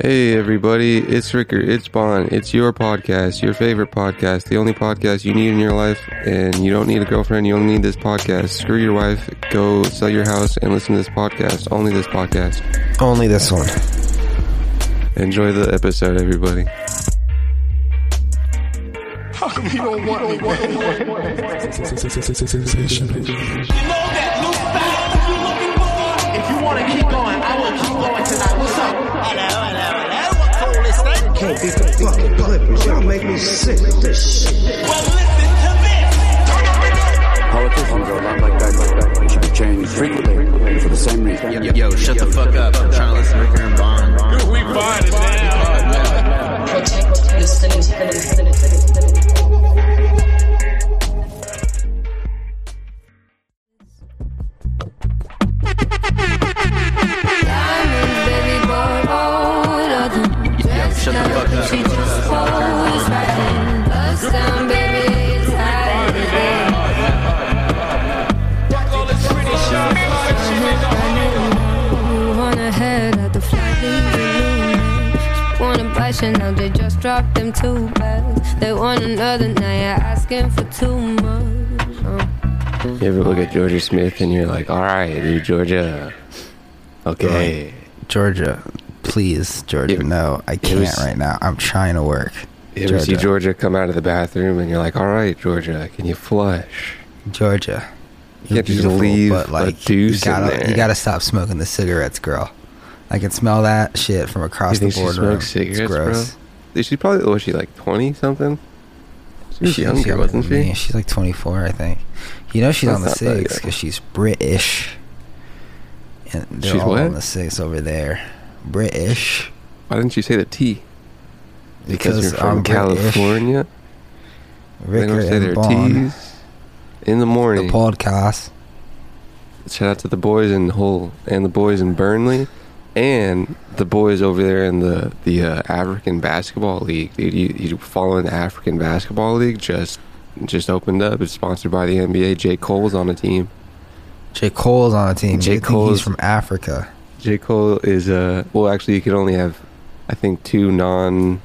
Hey everybody, it's Ricker, it's Bon, it's your podcast, your favorite podcast, the only podcast you need in your life, and you don't need a girlfriend, you only need this podcast. Screw your wife, go sell your house and listen to this podcast, only this podcast. Only this one. Enjoy the episode, everybody. How come you don't want me, man? You know that beat the fucking Clippers. Y'all make me sick this shit. Well, listen to this. Politicians are a lot like like that. They should be changed frequently for the same reason. Yo, shut the fuck up. I'm trying to listen to Ricker and Bond. We find it now. city, city. Yo, shut the fuck up. Fuck all this pretty shit. Now they just dropped them two bags. They want another, now you're asking for too much. Oh. You ever look at Georgia Smith and you're like, alright, dude, Georgia. Okay. Georgia, please, Georgia. It- no, I can't was- right now. I'm trying to work. You ever see Georgia come out of the bathroom and you're like, alright, Georgia, can you flush? Georgia. You can't just leave a deuce you gotta, you gotta stop smoking the cigarettes, girl. I can smell that shit from across the think she boardroom. smokes cigarettes, it's gross. bro? She's probably, was she like 20 something? She was younger, younger wasn't than she? me. She's like 24, I think. You know she's That's on the six because she's British. And they're She's all what? on the six over there. British. Why didn't you say the T? Because, Because you're from I'm British. California. They don't say their. T's in the morning. The podcast. Shout out to the boys in Hull and the boys in Burnley and the boys over there in the the uh, African basketball league. Dude, you, you following the African basketball league just just opened up. It's sponsored by the NBA. J Cole's on the team. J. Cole's on the team. J. Cole's- from Africa. J Cole is uh well actually you can only have I think two non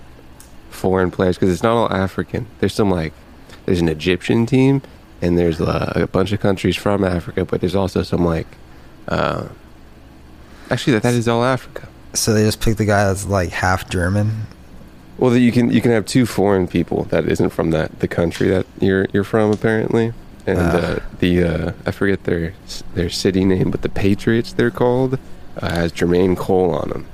foreign players because it's not all African. There's some like there's an Egyptian team and there's uh, a bunch of countries from Africa, but there's also some like uh actually that that is all Africa. So they just picked the guy that's like half German. Well, you can you can have two foreign people that isn't from that the country that you're you're from apparently, and Ah. uh, the uh, I forget their their city name, but the Patriots they're called uh, has Jermaine Cole on them.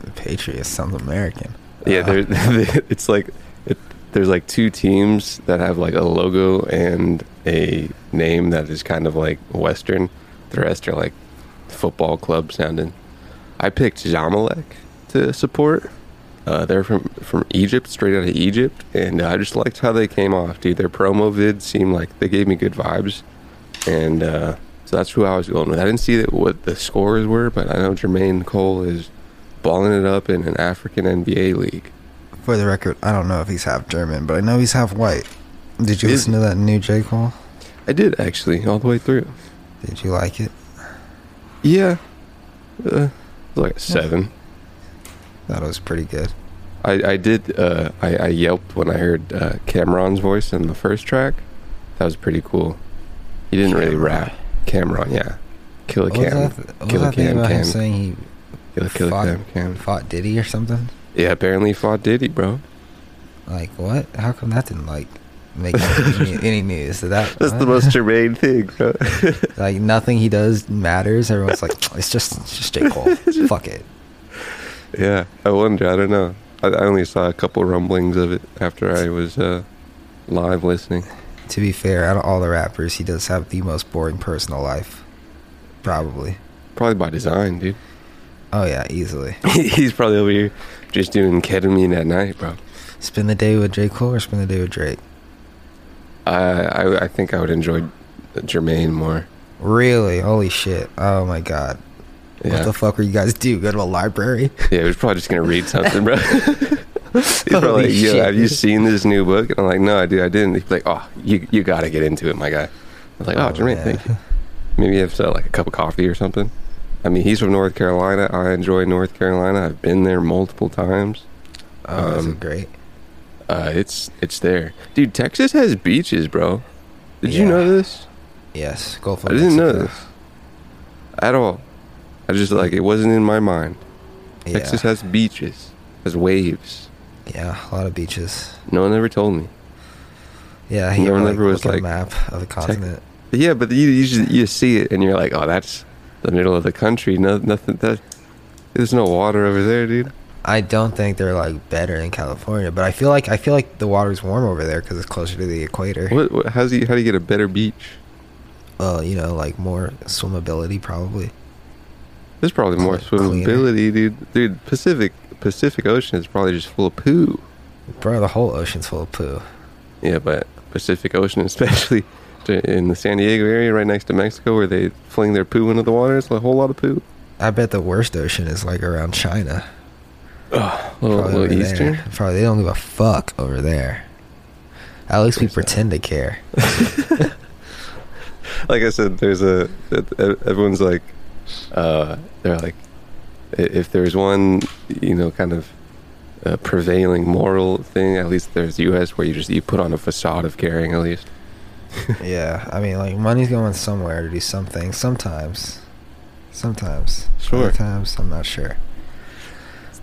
The Patriots sounds American. Yeah, Uh, it's like it, there's like two teams that have like a logo and a name that is kind of like Western. The rest are like football club sounding. I picked Zamalek to support. Uh, they're from from Egypt, straight out of Egypt, and I just liked how they came off, dude. Their promo vids seemed like they gave me good vibes, and uh, so that's who I was going with. I didn't see that what the scores were, but I know Jermaine Cole is balling it up in an African NBA league. For the record, I don't know if he's half German, but I know he's half white. Did you Is listen to that new J. Cole? I did actually all the way through. Did you like it? Yeah, uh, it was like a seven. That was pretty good. I, I did. Uh, I, I yelped when I heard uh, Cam'ron's voice in the first track. That was pretty cool. He didn't really rap. Cam'ron, yeah. Killer What was Cam. that, what was that thing Cam him Cam. saying he Killer Killer fought, Cam Cam. fought Diddy or something? Yeah, apparently he fought Diddy, bro. Like what? How come that didn't like make any, any news? That That's the most germane thing, bro. like nothing he does matters. Everyone's like, it's just it's just J Cole. Fuck it. yeah, I wonder. I don't know. I, I only saw a couple rumblings of it after I was uh, live listening. To be fair, out of all the rappers, he does have the most boring personal life. Probably. Probably by design, dude. Oh yeah, easily. He's probably over here just doing ketamine at night, bro. Spend the day with J Cole or spend the day with Drake. I, I I think I would enjoy Jermaine more. Really? Holy shit! Oh my god. Yeah, What the fuck were you guys do? Go to a library? yeah. He was probably just gonna read something, bro. He's probably like, "Yo, have you seen this new book?" And I'm like, "No, dude, I didn't." He's like, "Oh, you you gotta get into it, my guy." I was like, "Oh, Oh, Jermaine, man. thank you." Maybe you have uh, like a cup of coffee or something. I mean, he's from North Carolina. I enjoy North Carolina. I've been there multiple times. Oh, Um, it great? Uh, it's it's there, dude. Texas has beaches, bro. Did you know this? Yes, Gulf I didn't know this at all. I just like it wasn't in my mind. Yeah. Texas has beaches, has waves. Yeah, a lot of beaches. No one ever told me. Yeah, he No one like, ever was like, a map of the continent. Yeah, but you you just, you see it and you're like, oh, that's the middle of the country. No, nothing. That there's no water over there, dude. I don't think they're like better than California, but I feel like I feel like the water's warm over there because it's closer to the equator. What, what? How's you? How do you get a better beach? Well, you know, like more swimmability probably. There's probably more Cleaner. swimmability, dude. Dude, Pacific Pacific Ocean is probably just full of poo. Bro, the whole ocean's full of poo. Yeah, but Pacific Ocean, especially in the San Diego area, right next to Mexico, where they fling their poo into the water, it's a whole lot of poo. I bet the worst ocean is like around China. A little, Probably little Eastern. there. Probably they don't give a fuck over there. At least we pretend to care. like I said, there's a everyone's like, uh, they're like, if there's one, you know, kind of uh, prevailing moral thing, at least there's U.S. where you just you put on a facade of caring, at least. yeah, I mean, like money's going somewhere to do something. Sometimes, sometimes, Sure. Other times, I'm not sure.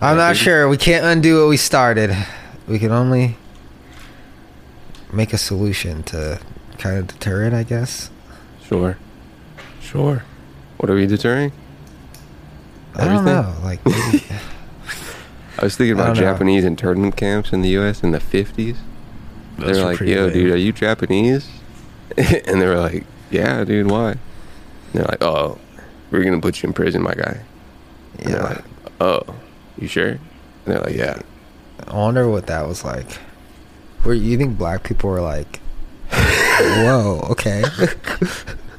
I'm not sure. We can't undo what we started. We can only make a solution to kind of deter it, I guess. Sure, sure. What are we deterring? I don't know. Like, maybe, I was thinking about don't know. Japanese internment camps in the U.S. in the 50s. Those They were were like, "Yo, lame. dude, are you Japanese?" and they were like, "Yeah, dude, why?" And they're like, "Oh, we're gonna put you in prison, my guy." And they're yeah. like, "Oh, you sure?" And they're like, "Yeah." I wonder what that was like. Where you think black people were like, "Whoa, okay,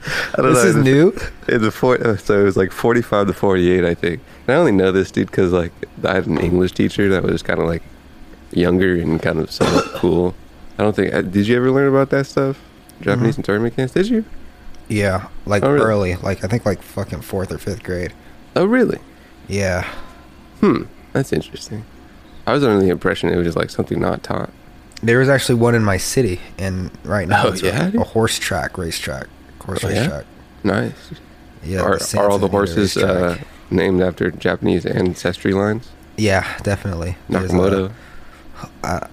I don't this know. is in the- new." In the four, uh, so it was like forty-five to forty-eight, I think. And I only know this dude because like I had an English teacher that was kind of like younger and kind of somewhat cool. I don't think. uh, Did you ever learn about that stuff? Japanese Mhm. internment camps? Did you? Yeah, like Oh, really? early, like I think like fucking fourth or fifth grade. Oh, really? Yeah, Hmm. That's interesting. I was under the impression it was just like something not taught. there was actually one in my city, and right now Oh, it's yeah, a, a horse track, racetrack, horse Oh, yeah? racetrack. Nice. Yeah, are, the are all the horses uh, named after Japanese ancestry lines? yeah, definitely. Nakamoto. I,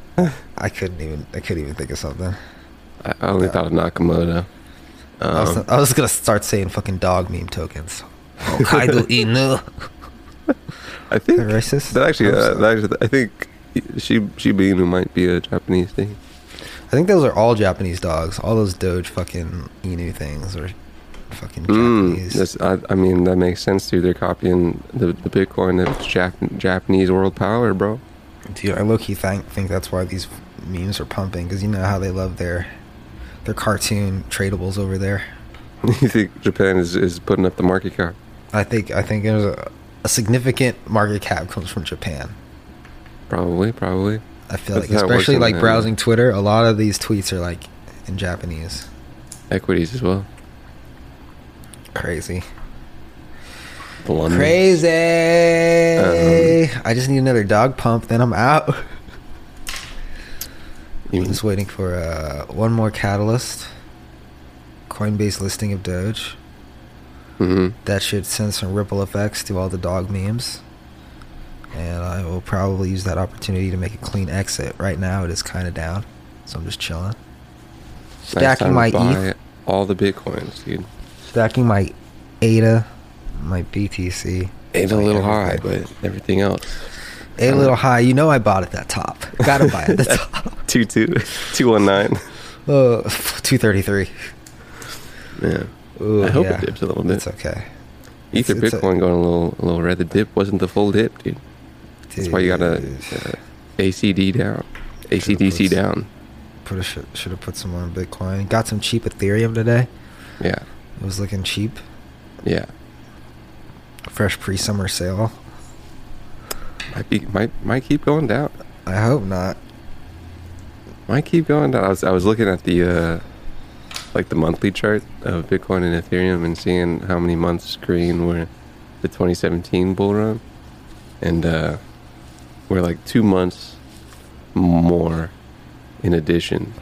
I couldn't even. I couldn't even think of something. I, only Yeah. thought of Nakamoto. I, was, Um, I was gonna start saying fucking dog meme tokens. Hokkaido inu. I think that racist? that actually, I uh, that actually, I think she Shiba Inu might be a Japanese thing. I think those are all Japanese dogs. All those Doge fucking Inu things are fucking Mm, Japanese. that's, I, I mean, that makes sense too. They're copying the, the Bitcoin of Jap- Japanese world power, bro. Dude, I low key think think that's why these memes are pumping because you know how they love their their cartoon tradables over there. you think Japan is, is putting up the market cap? I think I think there's a, a significant market cap comes from Japan. Probably, probably. I feel That's like, how it works especially like browsing Twitter, a lot of these tweets are like in Japanese. Equities as well. Crazy, The London. crazy. Um, I just need another dog pump, then I'm out. I'm just waiting for uh, one more catalyst. Coinbase listing of Doge. mhm. That should send some ripple effects to all the dog memes. And I will probably use that opportunity to make a clean exit. Right now, it is kind of down, so I'm just chilling. Stacking my ETH, all the bitcoins, dude. stacking my ADA, my BTC. It's a little high, but everything else. A little high. You know I bought at that top. Gotta buy at the top. Two two two one nine. Uh, 233. Yeah. Ooh, I hope yeah. it dips a little bit. It's okay. Ether it's a- Bitcoin going a little a little red. The dip wasn't the full dip, dude. That's why you gotta uh, ACD down, ACDC puts- down. Put a should, should have put some on Bitcoin. Got some cheap Ethereum today. Yeah, It was looking cheap. yeah. Fresh pre-summer sale. Might be might might keep going down. I hope not. Might keep going down. I was I was looking at the uh like the monthly chart of Bitcoin and Ethereum and seeing how many months green were the 2017 bull run, and uh, we're like two months more in addition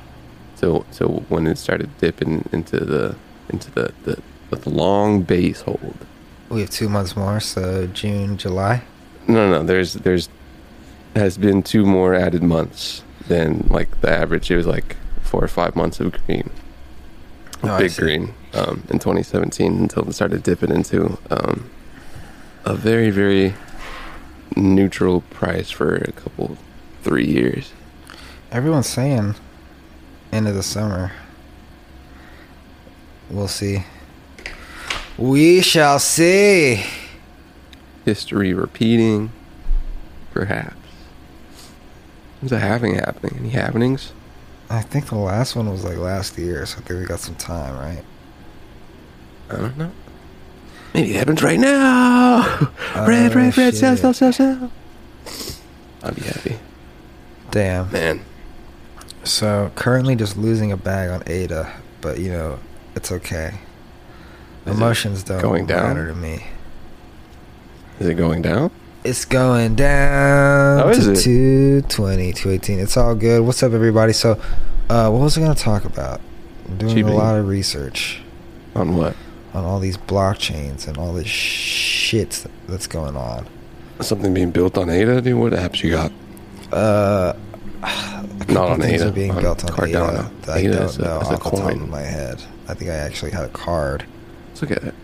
to to when it started dipping into the into the the, the long base hold. We have two months more, so June, July. No, no, there's there's has been two more added months than like the average. It was like four or five months of green, Oh, big green, um, in 2017 until it started dipping into um, a very very neutral price for a couple three years. Everyone's saying end of the summer. We'll see. We shall see. History repeating, perhaps. When's a halving happening? Any happenings? I think the last one was like last year, so I think we got some time, right? I don't know. Maybe it happens right now. red, Oh, red, red, sell, shit. sell, sell, sell. I'd be happy. Damn. Man, So currently just losing a bag on Ada, but you know it's okay. Is Emotions don't going down? matter to me. is it going down? It's going down How is to it? 220, 218. It's all good. What's up, everybody? So, uh, what was I going to talk about? I'm doing Cheaping. a lot of research On what? On all these blockchains and all this shit that's going on. Something being built on ADA, dude? What apps you got? Uh, Not on ADA, are being on built on Cardano. ADA I ADA don't is a- know is off the top of my head. I think I actually had a card, Let's look at it.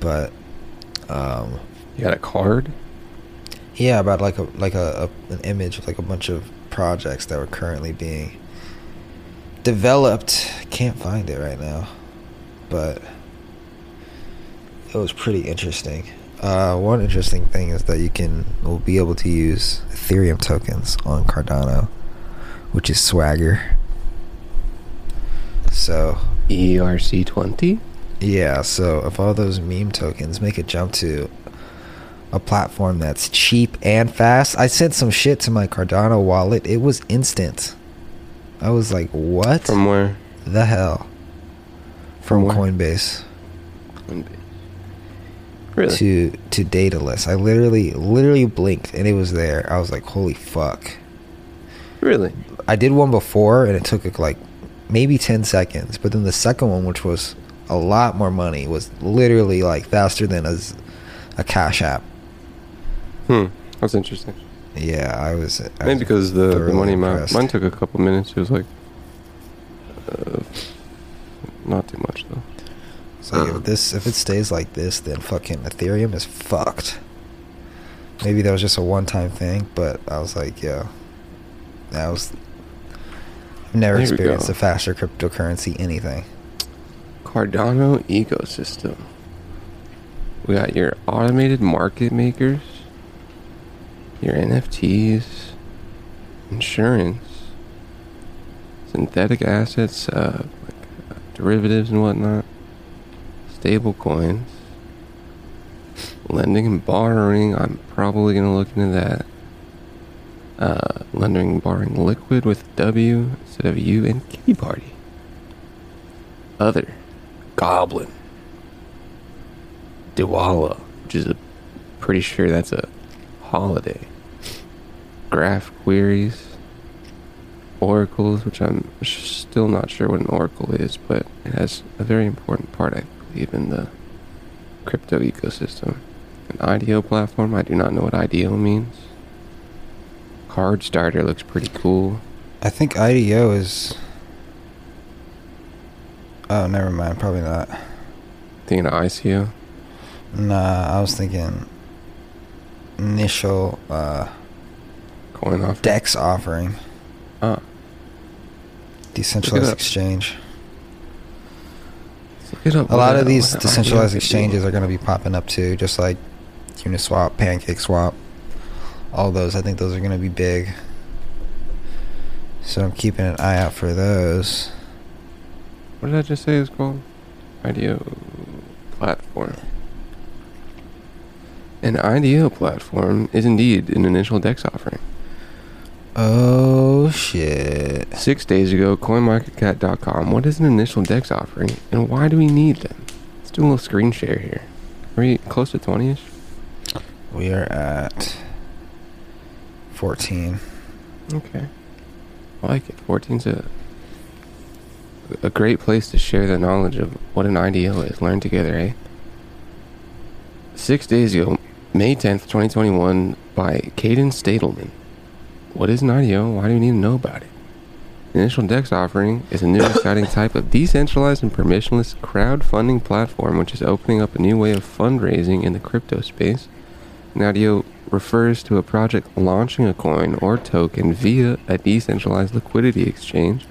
but um, You got a card? Yeah, about like a like a, a an image of like a bunch of projects that were currently being developed. Can't find it right now, but it was pretty interesting. Uh, one interesting thing is that you can will be able to use Ethereum tokens on Cardano, which is Swagger. So E ERC20? yeah, so if all those meme tokens make a jump to a platform that's cheap and fast, I sent some shit to my Cardano wallet. It was instant. I was like, what From where? the hell? From where? Coinbase Really? to to Daedalus. I literally literally blinked and it was there. I was like, holy fuck. Really? I did one before and it took like maybe 10 seconds, but then the second one, which was a lot more money, was literally like faster than a, a cash app. Hmm. That's interesting. Yeah, I was. I Maybe was because the, the money amount. Mine took a couple minutes. It was like. Uh, not too much, though. So yeah, if this if it stays like this, then fucking Ethereum is fucked. Maybe that was just a one time thing, but I was like, yeah, that was. I've never There experienced a faster cryptocurrency anything. Cardano ecosystem. We got your automated market makers, your NFTs, insurance, synthetic assets, uh, derivatives and whatnot, stable coins, lending and borrowing. I'm probably going to look into that. Uh, lending and borrowing liquid with W instead of U and Kitty Party. Other Goblin. Diwala, which is a pretty sure that's a holiday. Graph queries. Oracles, which I'm still not sure what an oracle is, but it has a very important part, I believe, in the crypto ecosystem. An IDO platform, I do not know what IDO means. CardStarter looks pretty cool. I think IDO is. Oh, never mind. Probably not. Thinking of ICO. Nah, I was thinking initial uh, Coin off. DEX offering, Ah, decentralized exchange. let's look it up. A lot of these decentralized IDO exchanges are going to be popping up too, just like Uniswap, PancakeSwap, all those. I think those are going to be big. So I'm keeping an eye out for those. What did I just say it's called? IDO platform. An IDO platform is indeed an initial DEX offering. Oh shit! Six days ago, CoinMarketCap.com. What is an initial DEX offering, and why do we need them? Let's do a little screen share here. Are we close to 20 ish? We are at 14. Okay. I like it. 14's a, a great place to share the knowledge of what an IDO is. Learn together, eh? Six days ago, May 10th, 2021, by Caden Stadelman. What is an IDO? Why do we need to know about it? The Initial Dex offering is a new exciting type of decentralized and permissionless crowdfunding platform which is opening up a new way of fundraising in the crypto space. An IDO refers to a project launching a coin or token via a decentralized liquidity exchange.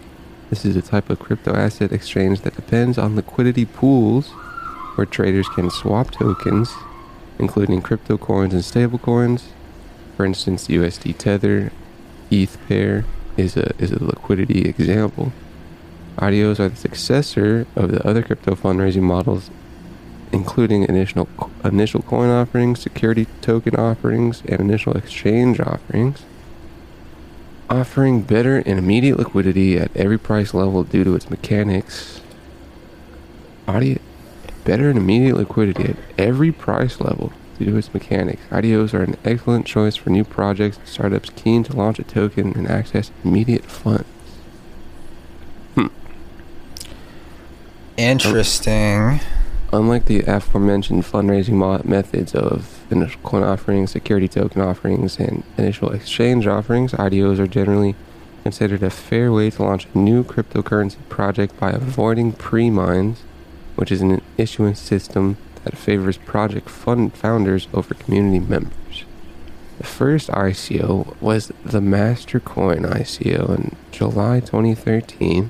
This is a type of crypto asset exchange that depends on liquidity pools where traders can swap tokens, including crypto coins and stable coins. For instance, USD Tether, ETH pair is a is a liquidity example. IDOs are the successor of the other crypto fundraising models, including initial initial coin offerings, security token offerings, and initial exchange offerings. Offering better and immediate liquidity at every price level due to its mechanics. Audio, better and immediate liquidity at every price level due to its mechanics. IDOs are an excellent choice for new projects and startups keen to launch a token and access immediate funds. Hmm. Interesting. Unlike the aforementioned fundraising methods of initial coin offerings, security token offerings, and initial exchange offerings, IDOs are generally considered a fair way to launch a new cryptocurrency project by avoiding pre mines, which is an issuance system that favors project fund founders over community members. The first ICO was the Mastercoin ICO in July 2013.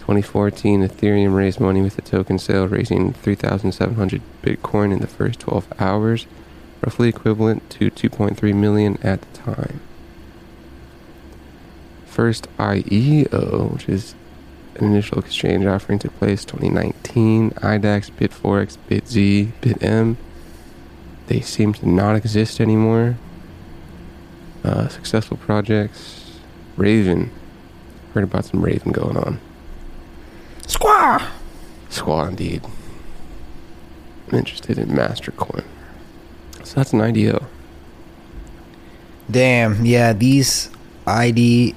2014, Ethereum raised money with a token sale, raising 3,700 Bitcoin in the first 12 hours, roughly equivalent to 2.3 million at the time. First IEO, which is an initial exchange offering, took place 2019. IDAX, Bitforex, BitZ, BitM. They seem to not exist anymore. Uh, successful projects. Raven. Heard about some Raven going on. Squaw! Squaw indeed. I'm interested in Mastercoin. So that's an IDO. Damn, yeah, these ID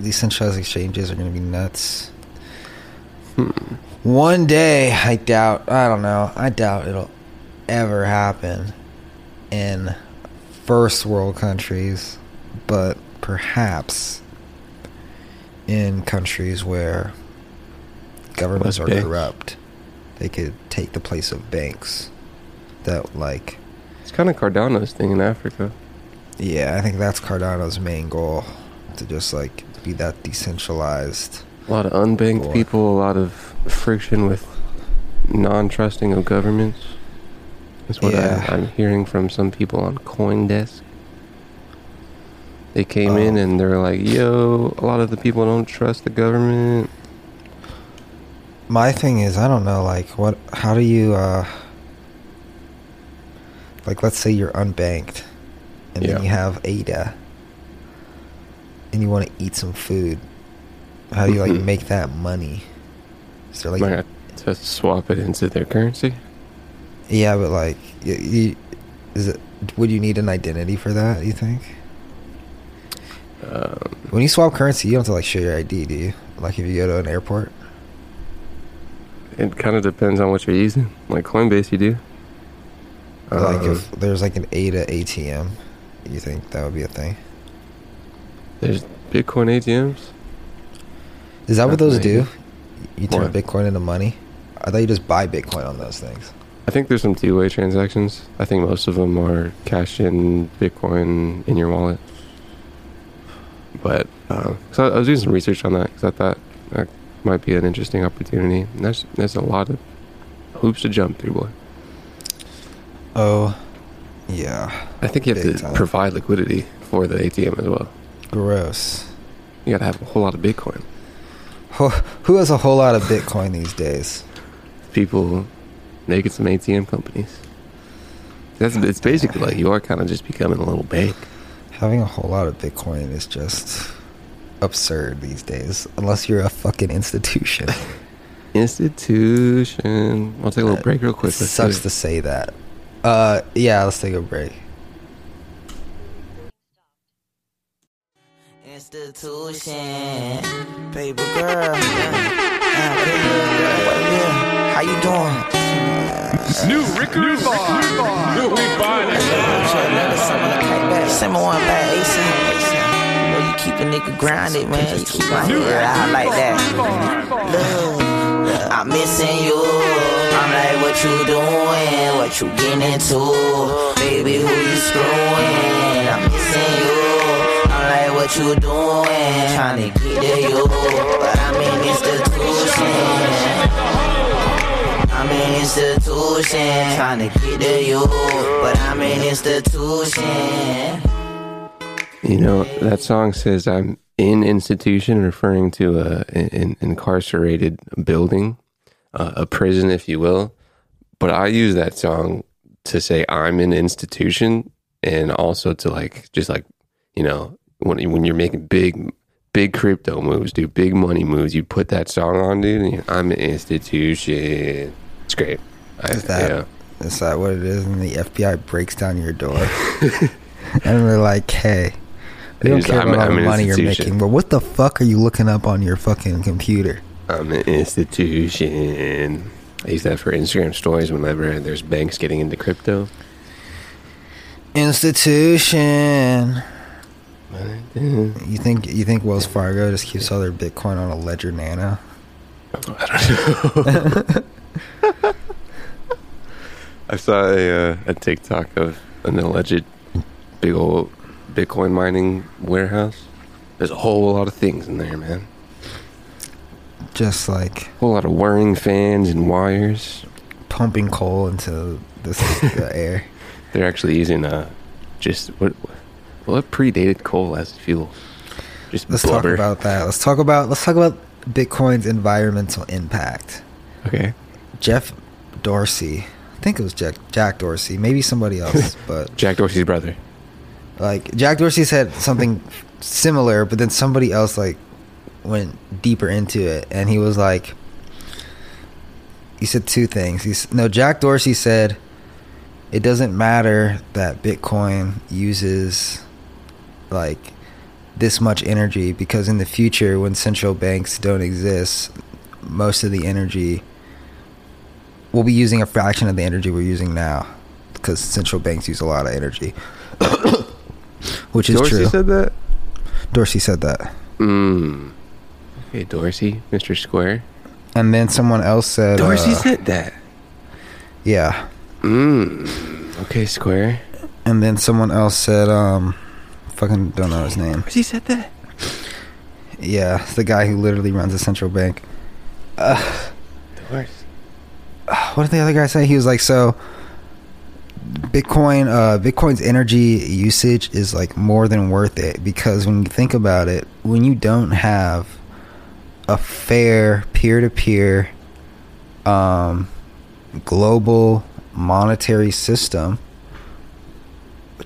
decentralized exchanges are going to be nuts. Hmm. One day, I doubt, I don't know, I doubt it'll ever happen in first world countries, but perhaps in countries where governments are corrupt, they could take the place of banks that, like, It's kind of Cardano's thing in Africa. yeah, I think that's Cardano's main goal to just like be that decentralized. A lot of unbanked people, a lot of friction with non-trusting of governments. That's what Yeah. I, I'm hearing from some people on CoinDesk. They came in Oh. and they're like, "Yo, a lot of the people don't trust the government." My thing is, I don't know, like what how do you uh like let's say you're unbanked and Yeah. then you have ADA and you want to eat some food. How do you like Mhm. make that money? Is there like have to swap it into their currency. Yeah, but like you, you is it would you need an identity for that, you think? Um, When you swap currency, you don't have to like show your ID, do you? Like if you go to an airport? it kind of depends on what you're using. Like Coinbase, you do. like Um, if there's like an ADA ATM, you think that would be a thing? There's Bitcoin ATMs. Is that what those do? You turn What? Bitcoin into money? I thought you just buy Bitcoin on those things. I think there's some two-way transactions. I think most of them are cash in Bitcoin in your wallet. But uh, so I was doing some research on that because I thought that might be an interesting opportunity. And there's there's a lot of hoops to jump through, boy. Oh, yeah. I think you have Big to time. provide liquidity for the ATM as well. Gross. You got to have a whole lot of Bitcoin. Who who has a whole lot of Bitcoin these days? People making some ATM companies. That's it's basically like you are kind of just becoming a little bank. Having a whole lot of Bitcoin is just absurd these days, unless you're a fucking institution. institution. I'll take a little break real quick. It sucks to say that. Uh, yeah, let's take a break. Institution, baby girl. Baby girl, yeah. How you doing? New Ricky Rebar. New Rebar. Send me one back, ASAP. Boy, you keep a nigga grounded, man. You keep my head out like that. Look, I'm missing you. I'm like, what you doing? What you getting into? Baby, who you screwing? What you doing? Trying to get to you. But I'm in institution. I'm in institution. Trying get to you. But I'm in institution. You know, that song says I'm in institution, referring to a, an incarcerated building, uh, a prison, if you will. But I use that song to say I'm in institution and also to like, just like, you know, when, when you're making big, big crypto moves, dude, big money moves, you put that song on, dude, and you're, I'm an institution. It's great. I, Is that yeah. is that what it is? And the FBI breaks down your door, and they're like, "Hey, we don't care I'm- about I'm the money you're making, but what the fuck are you looking up on your fucking computer?" I'm an institution. I use that for Instagram stories whenever there's banks getting into crypto. Institution. You think you think Wells Fargo just keeps all their Bitcoin on a Ledger Nano? I don't know. I saw a, uh, a TikTok of an alleged big old Bitcoin mining warehouse. There's a whole lot of things in there, man. Just like A whole lot of whirring fans and wires. pumping coal into this the air. They're actually using uh, just what what predated coal as fuel. Just Let's blubber. talk about that. Let's talk about let's talk about Bitcoin's environmental impact. okay. Jeff Dorsey, I think it was Jack Jack Dorsey, maybe somebody else, but Jack Dorsey's brother. like Jack Dorsey said something similar, but then somebody else like went deeper into it, and he was like, he said two things. He's no Jack Dorsey said it doesn't matter that Bitcoin uses like this much energy because in the future when central banks don't exist most of the energy we'll be using a fraction of the energy we're using now because central banks use a lot of energy which is true. Dorsey said that. dorsey said that Mm. Okay, Dorsey, Mr. Square. and then someone else said Dorsey uh, said that. yeah Mm. Okay, Square. and then someone else said um fucking don't know his name He said that. yeah it's the guy who literally runs a central bank uh, Dorsey. what did the other guy say? He was like, so Bitcoin, uh, Bitcoin's energy usage is like more than worth it because when you think about it, when you don't have a fair peer-to-peer, um, global monetary system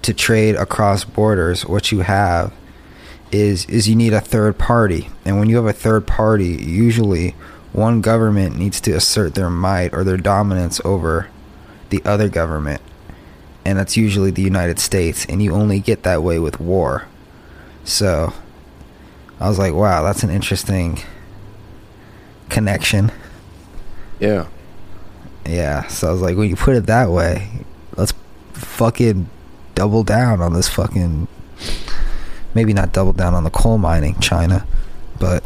to trade across borders, what you have is is you need a third party, and when you have a third party, usually one government needs to assert their might or their dominance over the other government, and that's usually the United States, and you only get that way with war. So, I was like, wow, that's an interesting connection. Yeah. Yeah, so I was like, when you put it that way, let's fucking double down on this fucking. Maybe not double down on the coal mining, China, but.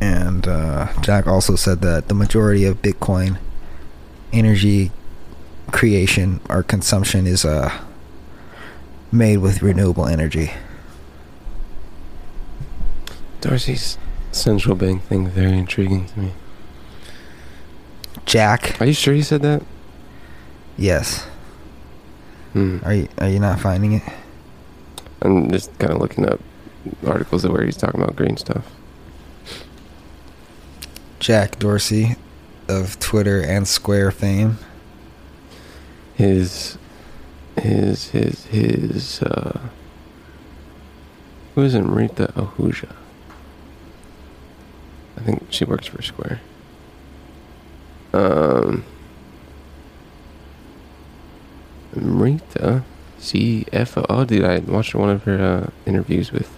And uh, Jack also said that the majority of Bitcoin energy creation or consumption is uh, made with renewable energy. Dorsey's central bank thing very intriguing to me. Jack, Are you sure he said that? yes. Hmm. Are you are you not finding it? I'm just kind of looking up articles of where he's talking about green stuff. Jack Dorsey of Twitter and Square fame. His, his, his, his, uh, who is Amrita Ahuja? I think she works for Square. Um, Rita CFO. Oh, dude, I watched one of her uh, interviews with.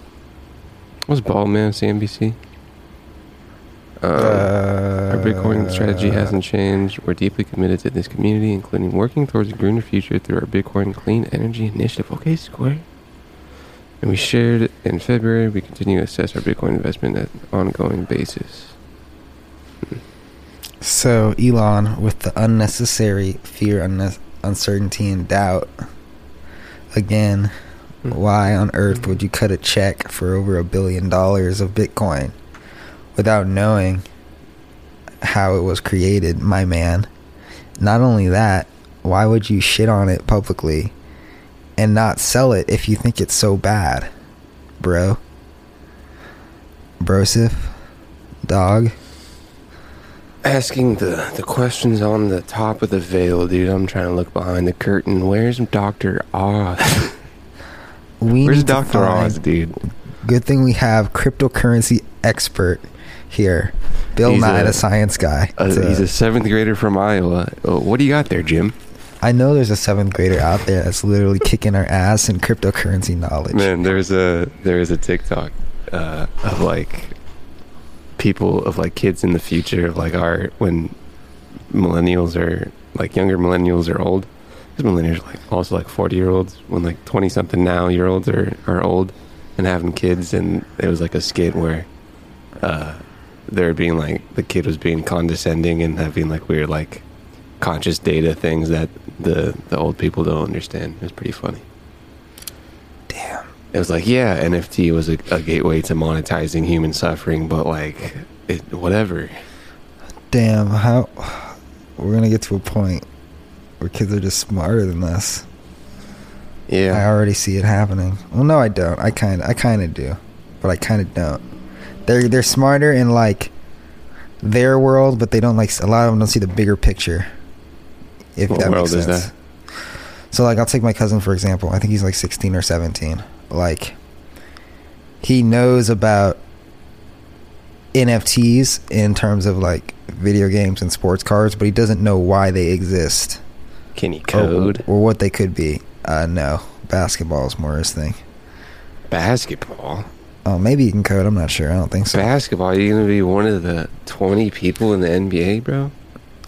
Was Bald Man CNBC? Um, our Bitcoin strategy Uh, hasn't changed. We're deeply committed to this community, including working towards a greener future through our Bitcoin Clean Energy Initiative. Okay, Square. And we shared it in February. We continue to assess our Bitcoin investment at an ongoing basis. So Elon, with the unnecessary fear, unne- uncertainty, and doubt, again, Hmm. why on earth would you cut a check for over a billion dollars of Bitcoin without knowing how it was created, my man? Not only that, why would you shit on it publicly and not sell it if you think it's so bad, bro? Brosif, dog. Asking the, the questions on the top of the veil, dude. I'm trying to look behind the curtain. Where's Dr. Oz? We Where's Dr. Oz, dude? Good thing we have cryptocurrency expert here, Bill He's Nye, a- the science guy. Uh, to- he's a seventh grader from Iowa. Uh, what do you got there, Jim? I know there's a seventh grader out there that's literally kicking our ass in cryptocurrency knowledge. Man, there's a there is a TikTok uh, of like people of like kids in the future of like our when millennials are like younger millennials are old. Because millennials are like also like forty year olds when like twenty something now year olds are are old and having kids and it was like a skit where uh they're being like the kid was being condescending and having like weird like conscious data things that the the old people don't understand. It was pretty funny. It was like, yeah, NFT was a, a gateway to monetizing human suffering, but like, it, whatever. Damn, how we're gonna get to a point where kids are just smarter than us. Yeah i already see it happening. Well, no, I don't. I kind, I kind of do, but I kind of don't. They're they're smarter in like their world, but they don't like a lot of them don't see the bigger picture. If What that world makes is sense. that? So like, I'll take my cousin for example. I think he's like sixteen or seventeen. Like, he knows about NFTs in terms of like video games and sports cards, but he doesn't know why they exist can he code or, what they could be. Uh, no, basketball is more his thing. basketball? Oh, maybe he can code. I'm not sure. I don't think so. Basketball? You're gonna be one of the twenty people in the NBA, bro?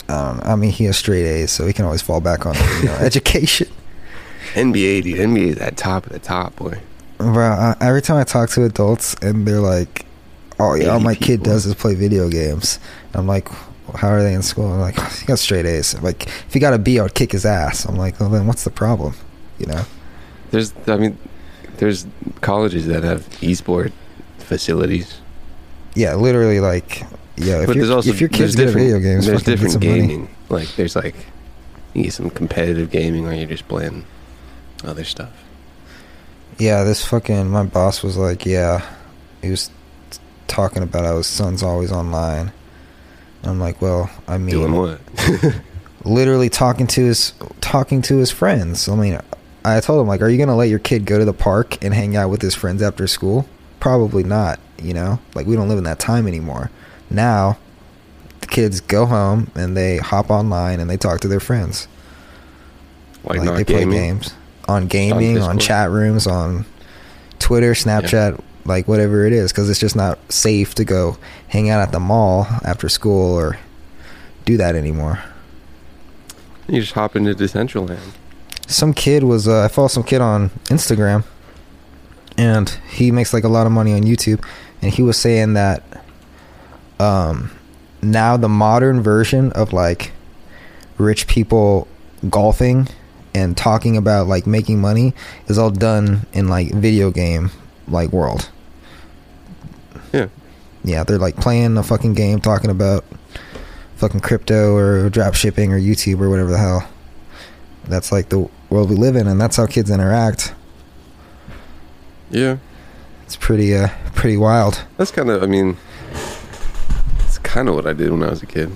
I. I mean, he has straight A's, so he can always fall back on you know education. NBA, dude. NBA is at top of the top, boy. Bro, uh, every time I talk to adults and they're like, "Oh yeah, all 80 my kid does is play video games," I'm like, "How are they in school?" I'm like, "He got straight A's." Like, if he got a B, I would kick his ass. I'm like, "Well, then what's the problem?" You know? There's, I mean, there's colleges that have esport facilities, Yeah, literally, like, yeah. If, but there's also if your kid's different video games, there's get different some money. gaming. Like there's like you get some competitive gaming, or you're just playing other stuff. Yeah, this fucking my boss was like, yeah, he was talking about how his son's always online. And I'm like, well, I mean, Doing what? literally talking to his talking to his friends. I mean, I told him like, are you gonna let your kid go to the park and hang out with his friends after school? Probably not. You know, like we don't live in that time anymore. Now, the kids go home and they hop online and they talk to their friends. Like, not they gaming. play games on gaming, on, Discord. chat rooms, on Twitter, Snapchat, like whatever it is, because it's just not safe to go hang out at the mall after school or do that anymore. You just hop into Decentraland. Some kid was uh, I follow some kid on Instagram, and he makes like a lot of money on YouTube, and he was saying that um now the modern version of like rich people golfing and talking about like making money is all done in like video game like world. Yeah. Yeah, they're like playing a fucking game talking about fucking crypto or drop shipping or YouTube or whatever the hell. That's like the world we live in and that's how kids interact. Yeah, It's pretty uh pretty wild. that's kind of. I mean, it's kind of what I did when I was a kid.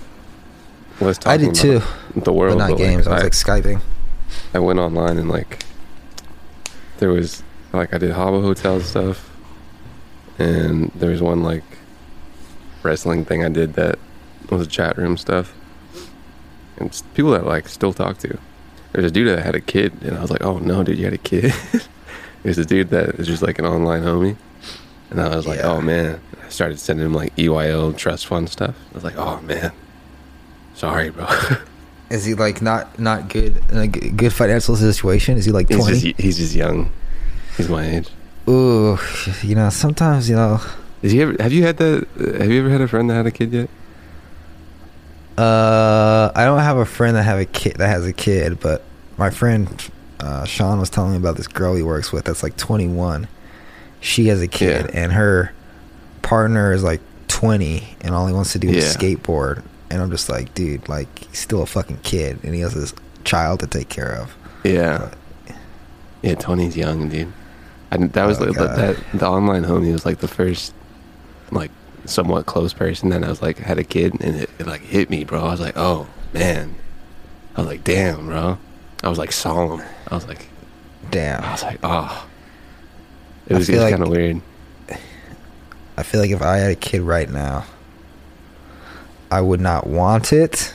Was I did too, The world, but not but, like, games. I was like Skyping. I went online and like there was like I did Habbo Hotel stuff, and there was one like wrestling thing I did that was a chat room stuff. And people that like still talk to. There's a dude that had a kid, and I was like, "Oh no, dude, you had a kid." There's a dude that is just like an online homie, and I was like, Yeah. "Oh man." I started sending him like EYL trust fund stuff. I was like, "Oh man, sorry, bro." Is he like not not good in a g- good financial situation? Is he like he's twenty? just he's just young. He's my age. Ooh, you know, sometimes you know. Is he ever? Have you had that? Have you ever had a friend that had a kid yet? Uh, I don't have a friend that have a kid that has a kid, but my friend uh, Sean was telling me about this girl he works with that's like 21. She has a kid, Yeah. and her partner is like 20, and all he wants to do is skateboard. And I'm just like, dude, like he's still a fucking kid, and he has this child to take care of. Yeah. Yeah, Tony's young, dude. I, that was Oh, like, that. The online homie was like the first, like, somewhat close person that I was like had a kid, and it, it like hit me, bro. I was like, oh man. I was like, damn, bro. I was like solemn. I was like, Damn. I was like, oh. It was, was like- kind of weird. I feel like if I had a kid right now, I would not want it.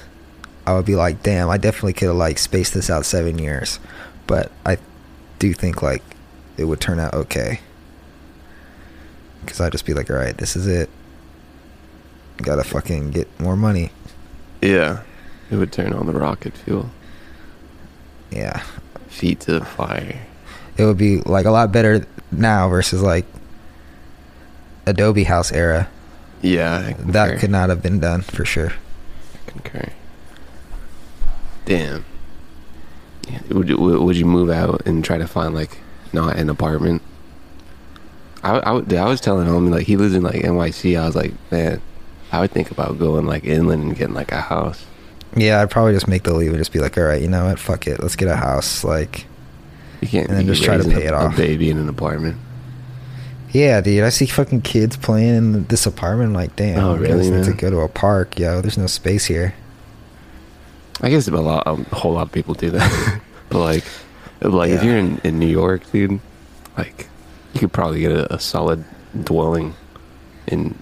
I would be like, damn, I definitely could have like spaced this out seven years, but I do think like it would turn out okay. Because I'd just be like, all right, this is it. Gotta fucking get more money. Yeah. It would turn on the rocket fuel. Yeah, Feet to the fire. it would be like a lot better now versus like Adobe House era. Yeah. I That could not have been done for sure. concur. Damn. Yeah, would you, would would you move out and try to find like not an apartment? I I, would- I was telling homie like he lives in like NYC. I was like, man, I would think about going like inland and getting like a house. Yeah, I'd probably just make the leave and just be like, all right, you know what? Fuck it. Let's get a house. Like, You can't And then be just try to pay a, it off. A baby in an apartment. Yeah, dude, I see fucking kids playing in this apartment. Like, damn, Oh, really, need to go to a park. Yo, there's no space here. I guess a lot, a whole lot of people do that. but like, like if you're in, in New York, dude, like you could probably get a, a solid dwelling in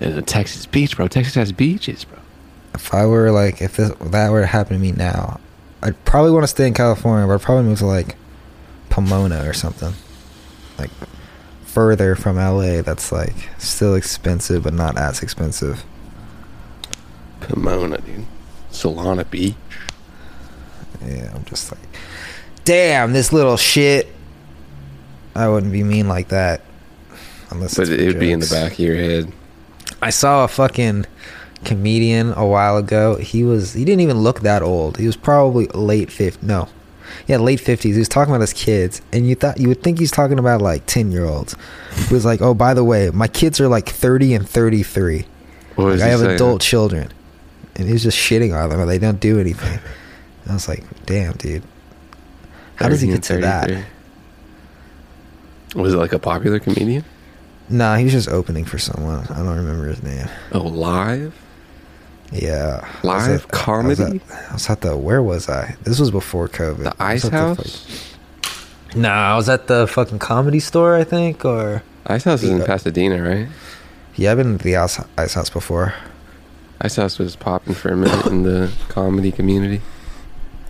in a Texas beach, bro. Texas has beaches, bro. If I were like, if this, that were to happen to me now, I'd probably want to stay in California, but I'd probably move to like Pomona or something. Like, further from LA, that's like still expensive, but not as expensive. Pomona, dude. Solana Beach. Yeah, I'm just like, damn, this little shit. I wouldn't be mean like that. Unless But it would be in the back of your head. I saw a fucking comedian a while ago. He was he didn't even look that old. He was probably late 50 no. Yeah, late 50s. He was talking about his kids and you thought you would think he's talking about like 10-year-olds. He was like, "Oh, by the way, my kids are like 30 and 33. Like, I have saying? adult children." And he was just shitting on them. And they don't do anything. And I was like, "Damn, dude. How does he get to that?" Was it like a popular comedian? Nah, he was just opening for someone. I don't remember his name. Oh, live? Yeah. I was Live at- I was comedy? at- I was at the where was I? This was before COVID. The Ice at the House? fuck- nah, I was at the fucking comedy store, I think, or Ice House is in Pasadena, right? yeah, I've been to the Ice, Ice House before. Ice House was popping for a minute in the comedy community.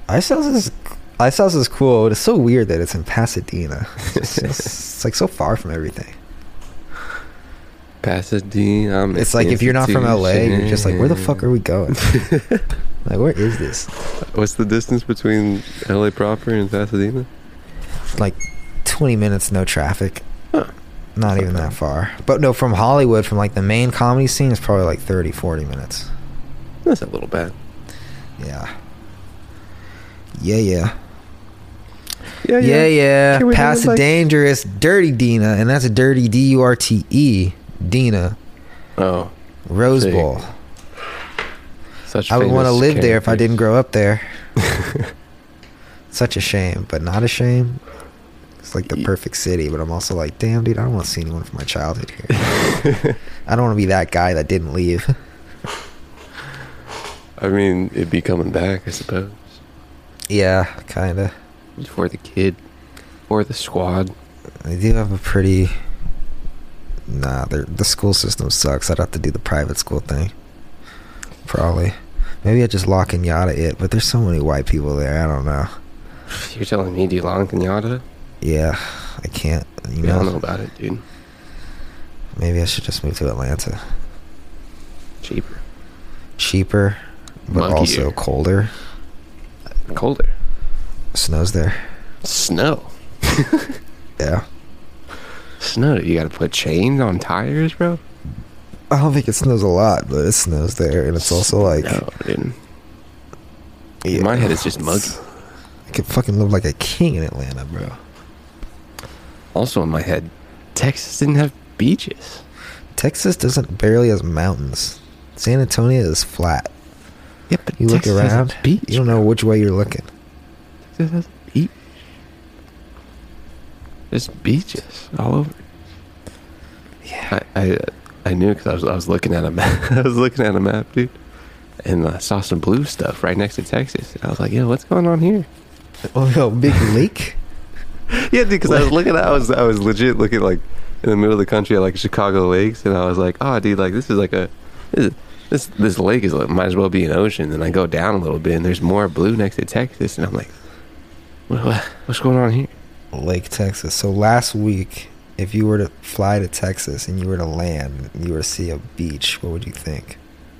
Ice House is Ice House is cool. but It's so weird that it's in Pasadena. It's, just- it's like so far from everything. Pasadena. I'm It's like if you're not from LA, you're just like, where the fuck are we going? like, where is this? What's the distance between LA proper and Pasadena? Like 20 minutes, no traffic. Huh. Not even that far. But no, from Hollywood, from like the main comedy scene, it's probably like 30, 40 minutes. That's a little bad. Yeah. Yeah, yeah. Yeah, Yeah, yeah. Do Pass like- dangerous, dirty Dina, and that's a dirty D U R T E, Dina Oh, Rose Sick. Bowl. such. I would want to live there if I didn't grow up there. Such a shame, but not a shame. It's like the perfect city, but I'm also like, damn, dude, I don't want to see anyone from my childhood here. I don't want to be that guy that didn't leave. I mean, it'd be coming back, I suppose, yeah, kind of. for the kid for the squad. They do have a pretty Nah, the school system sucks. I'd have to do the private school thing. Probably. Maybe I just lock and yada it, but there's so many white people there. I don't know. You're telling me do lock in Kenyatta? Yeah, I can't. You don't know, know about it, dude. maybe I should just move to Atlanta. Cheaper. Cheaper, but also colder. Colder. Snows there. Snow. Yeah. Snow. You gotta put chains on tires, bro? I don't think it snows a lot, but it snows there, and it's also like No, dude. yeah, In my head, is just muggy. I could fucking live like a king in Atlanta, bro. Also in my head, Texas didn't have beaches. Texas doesn't barely has mountains. San Antonio is flat. Yeah, but You look Texas a around, beach. you don't know which way you're looking. Texas has There's beaches all over. Yeah. I I, I knew because I was I was looking at a map. I was looking at a map, dude, and I saw some blue stuff right next to Texas. And I was like, "Yo, what's going on here?" Oh, yo, big lake. Yeah, dude, because I was looking at, I was, I was legit looking like in the middle of the country at like Chicago lakes, and I was like, oh, dude, like this is like a, this, is- this, this lake is like, might as well be an ocean. And I go down a little bit, and there's more blue next to Texas, and I'm like, what, what, what's going on here? Lake Texas. So last week, if you were to fly to Texas and you were to land, you were to see a beach, what would you think?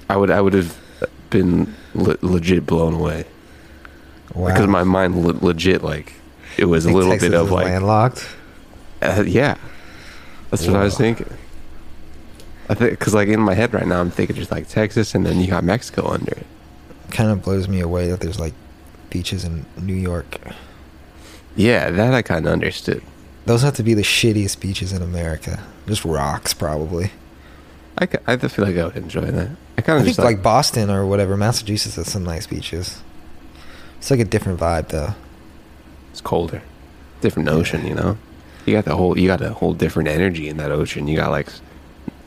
I would, I would have been le- legit blown away Wow. because my mind le- legit like it was a little Texas bit of like, landlocked. uh, yeah, that's what I was thinking. I think because like in my head right now, I'm thinking just like Texas, and then you got Mexico under it. Kind of blows me away that there's like beaches in New York. Yeah, that I kind of understood. Those have to be the shittiest beaches in America. Just rocks, probably. I, I feel like I would enjoy that. I kind of think like, like, Boston or whatever, Massachusetts has some nice beaches. It's like a different vibe though. it's colder, different ocean. You know, you got the whole you got a whole different energy in that ocean. You got like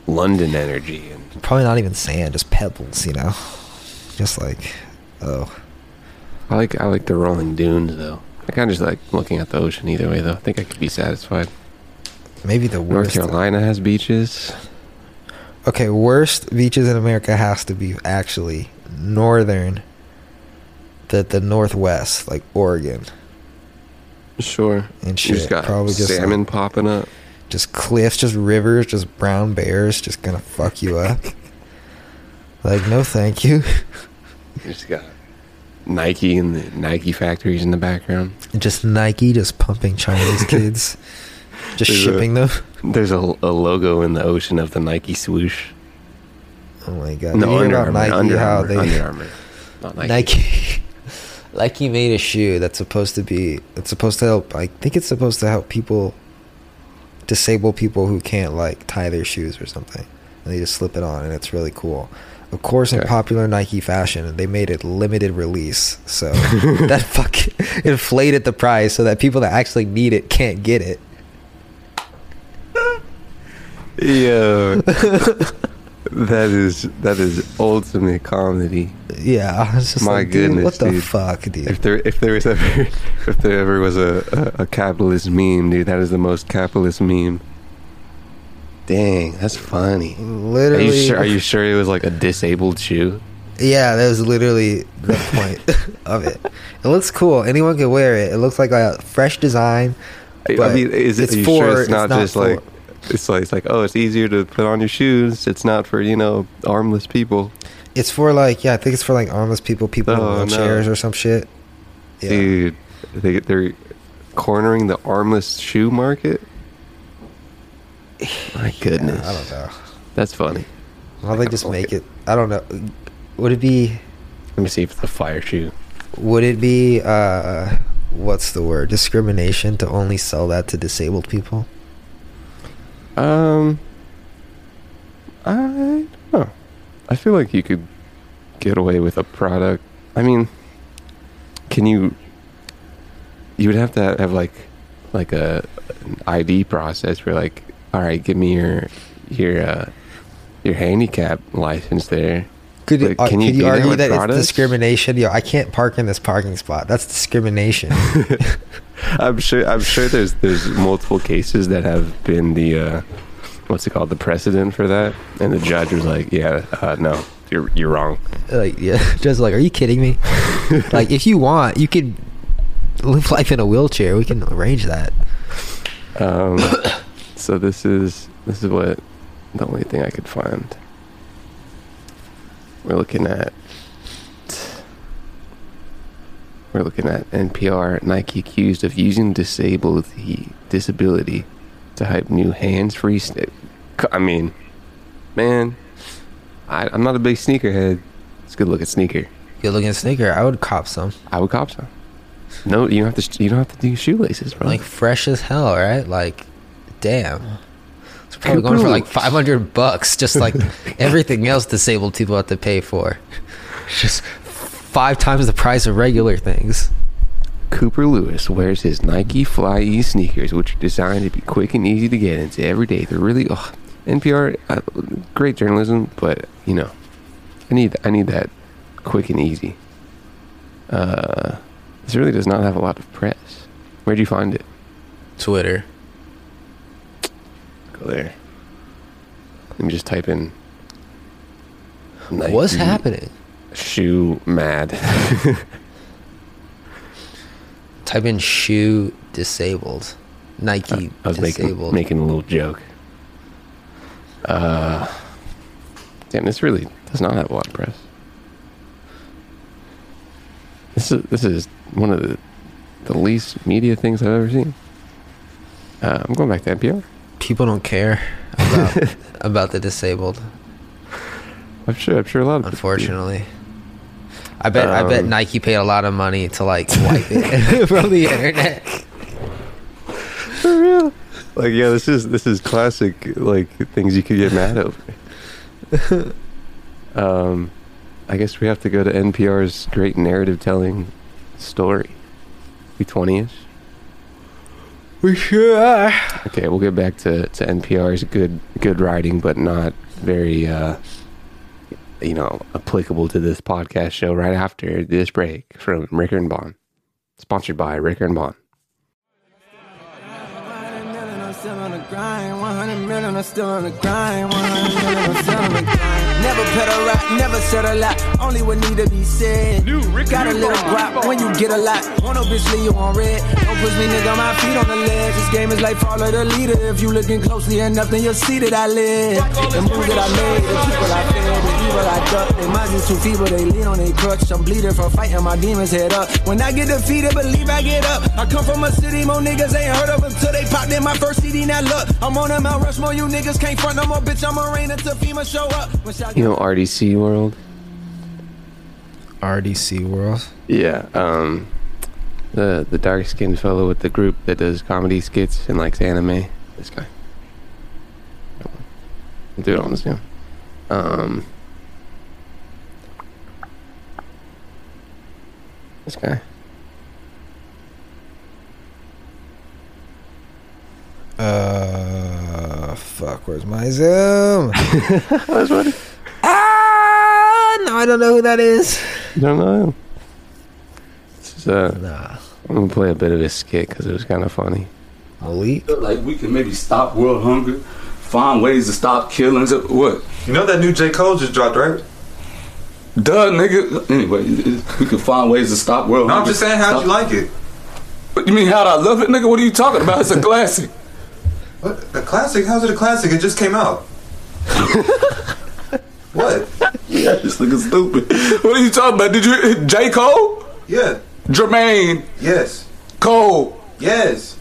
London energy, and Probably not even sand, just pebbles, you know. Just like, oh, I like I like the rolling dunes though. I kind of just like looking at the ocean either way though. I think I could be satisfied. maybe the North. Carolina has beaches. Okay, worst beaches in America has to be actually northern, the the northwest, like Oregon Sure, and you shit. just got Probably just salmon like, popping up. just cliffs, just rivers, just brown bears, just gonna fuck you up. like, no, thank you. You just got Nike and the Nike factories in the background. just Nike, just pumping Chinese kids, just There's a- shipping them. There's a, a logo in the ocean of the Nike swoosh. Oh my god! No, Did you hear Under Armour. Nike? Under Armour. they Under Armour. Not Nike. Nike. Nike made a shoe that's supposed to be. It's supposed to help. I think it's supposed to help people, disabled people who can't like tie their shoes or something, and they just slip it on, and it's really cool. Of course, in popular Nike fashion, they made it limited release, so that fucking inflated the price so that people that actually need it can't get it. Yeah. that is that is ultimate comedy. Yeah, I was just My like, dude, goodness, what the dude. fuck, dude? If there if there was ever if there ever was a, a, a capitalist meme, dude, that is the most capitalist meme. Dang, that's funny. Are Literally, you sure? Are you sure it was like a disabled shoe? Yeah, that was literally the point of it. It looks cool. Anyone can wear it. It looks like a fresh design. I- I But mean, is it? it's for- sure it's it's not, not just for- like it's like it's like oh, it's easier to put on your shoes. It's not for you know armless people, It's for like yeah, I think it's for like armless people, people Oh, in no. wheelchairs or some shit. Yeah. dude. They they're cornering the armless shoe market. My goodness, I don't know. that's funny. Why don't they just make it? I don't know. Would it be? Let me see if it's a fire shoe. Would it be? uh What's the word? Discrimination to only sell that to disabled people? Um, I don't know. I feel like you could get away with a product. I mean, can you? You would have to have like, like a an ID process where like, all right, give me your your uh, your handicap license there. Could, uh, can you you do that argue that, it's discrimination? Yo, I can't park in this parking spot. That's discrimination. I'm sure. I'm sure there's there's multiple cases that have been the uh, what's it called? The precedent for that, and the judge was like, "Yeah, uh, no, you're you're wrong." Like, yeah, just like, are you kidding me? like, if you want, you could live life in a wheelchair. We can arrange that. Um, so this is this is what the only thing I could find. We're looking at we're looking at NPR Nike accused of using disabled the disability to hype new hands-free. Sn- I mean, man, I, I'm not a big sneakerhead. It's a good looking sneaker. Good looking sneaker. I would cop some. I would cop some. No, you don't have to. You don't have to do shoelaces, bro. Like fresh as hell, right? Like, damn. It's probably going for like 500 bucks, just like everything else disabled people have to pay for. Just five times the price of regular things. Cooper Lewis wears his Nike Fly E sneakers, which are designed to be quick and easy to get into every day. They're really oh, NPR, uh, great journalism, but you know, I need I need that quick and easy. Uh, this really does not have a lot of press. Where'd you find it? Twitter. There. Let me just type in. What's happening? Shoe mad. Type in shoe disabled. Nike I was making disabled. making a little joke. Uh, damn, this really does not have a lot of press. This is this is one of the the least media things I've ever seen. Uh, I'm going back to NPR. People don't care about, about the disabled. I'm sure. I'm sure a lot of people. Unfortunately. I bet I bet Um, Nike paid a lot of money to like wipe it from the internet. For real. Like yeah, this is this is classic like things you could get mad over. um, I guess we have to go to NPR's great narrative telling story. Be twenty ish. We sure are. Okay, we'll get back to, to NPR's good good writing, but not very uh, you know applicable to this podcast show. Right after this break from Ricker and Bond, sponsored by Ricker and Bond. still on the grind. 100 million, I'm still on the grind. 100 million, I'm still on the grind. Never pedal rap, never said a lot. Only what need to be said. Got a little guap when you get a lot. Want no bitch leave you on red. Don't push me, nigga, my feet on the ledge. This game is like follow the leader. If you looking closely enough, then you'll see that I live. The moves that I made, the people I fed, the evil I ducked. They minds is too feeble, they lean on their crutch. I'm bleeding from fighting my demons head up. When I get defeated, believe I get up. I come from a city, more niggas ain't heard of until they popped in my first CD. Now look, I'm on a Mount Rushmore, you niggas can't front no more, bitch. I'm a rain until FEMA show up. When You know RDC World. RDC World. Yeah, um, the the dark skinned fellow with the group that does comedy skits and likes anime. This guy. I'll do it on this now. Um, this guy. Uh, fuck. Where's my Zoom? That's funny. no, I don't know who that is. Don't know. This is, uh, Nah. I'm gonna play a bit of his skit because it was kind of funny. Malik. Like we can maybe stop world hunger, find ways to stop killings. What? You know that new J. Cole just dropped, right? Duh, nigga. Anyway, we can find ways to stop world No, I'm just saying, how'd you like it? What, you mean how'd I love it, nigga? What are you talking about? It's a classic. What? A classic? How's it a classic? It just came out. what? Yeah, this nigga stupid. What are you talking about? Did you J Cole? Yeah. Jermaine Yes. Cole. Yes.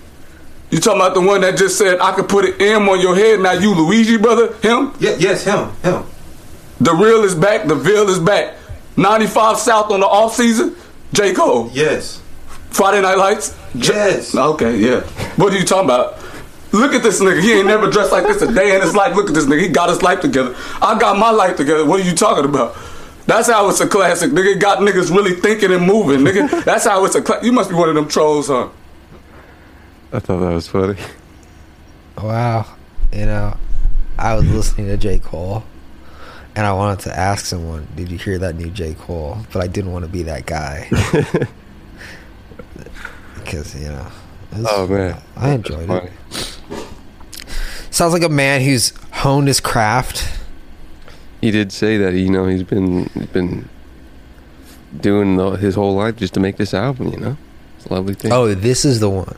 You talking about the one that just said I could put an M on your head? Now you Luigi, brother? Him? Yeah. Yes. Him. Him. The real is back. The veil is back. 95 South on the off season. J Cole. Yes. Friday Night Lights. Yes. Okay, yeah. What are you talking about? Look at this nigga. He ain't never dressed like this a day in his life. Look at this nigga. He got his life together. I got my life together. What are you talking about? That's how it's a classic. Nigga got niggas really thinking and moving. Nigga, that's how it's a classic. You must be one of them trolls, huh? I thought that was funny. Wow. You know, I was listening to J. Cole and I wanted to ask someone, did you hear that new J. Cole? But I didn't want to be that guy. because, you know, was- Oh man, I enjoyed it. Sounds like a man who's honed his craft. He did say that you know he's been been doing the, his whole life just to make this album. You know, it's a lovely thing. Oh, this is the one.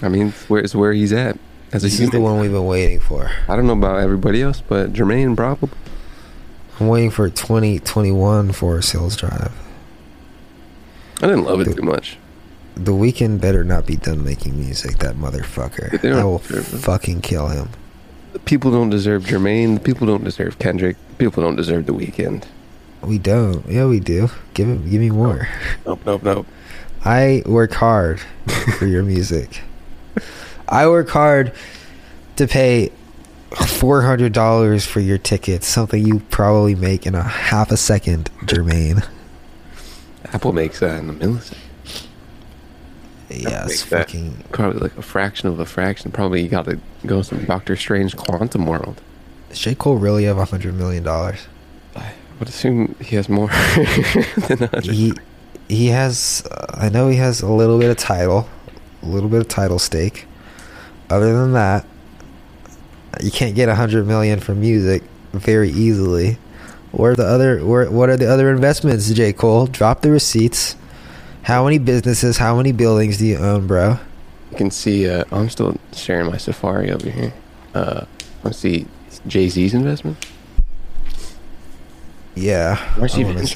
I mean, it's where it's where he's at as a This is the one we've been waiting for. I don't know about everybody else, but Jermaine probably. I'm waiting for 2021 for a Sales Drive. I didn't love it too much. The Weeknd better not be done making music. That motherfucker. I will fucking kill him. The people don't deserve Jermaine. The people don't deserve Kendrick. The people don't deserve the Weeknd. We don't. Yeah, we do. Give it. Give me more. Nope, nope, nope. I work hard for your music. I work hard to pay four hundred dollars for your tickets. Something you probably make in a half a second, Jermaine. Apple makes that in a millisecond. Yeah, it's fucking. probably like a fraction of a fraction. Probably you got to go some Doctor Strange quantum world. Does J Cole really have a hundred million dollars? I would assume he has more than a hundred. He he has. Uh, I know he has a little bit of Tidal, a little bit of Tidal stake. Other than that, you can't get a hundred million from music very easily. Where are the other? Where what are the other investments, J Cole? Drop the receipts. How many businesses? How many buildings do you own, bro? You can see. Uh, I'm still sharing my Safari over here. Uh, let's see Jay Z's investment. Yeah. Where's he been?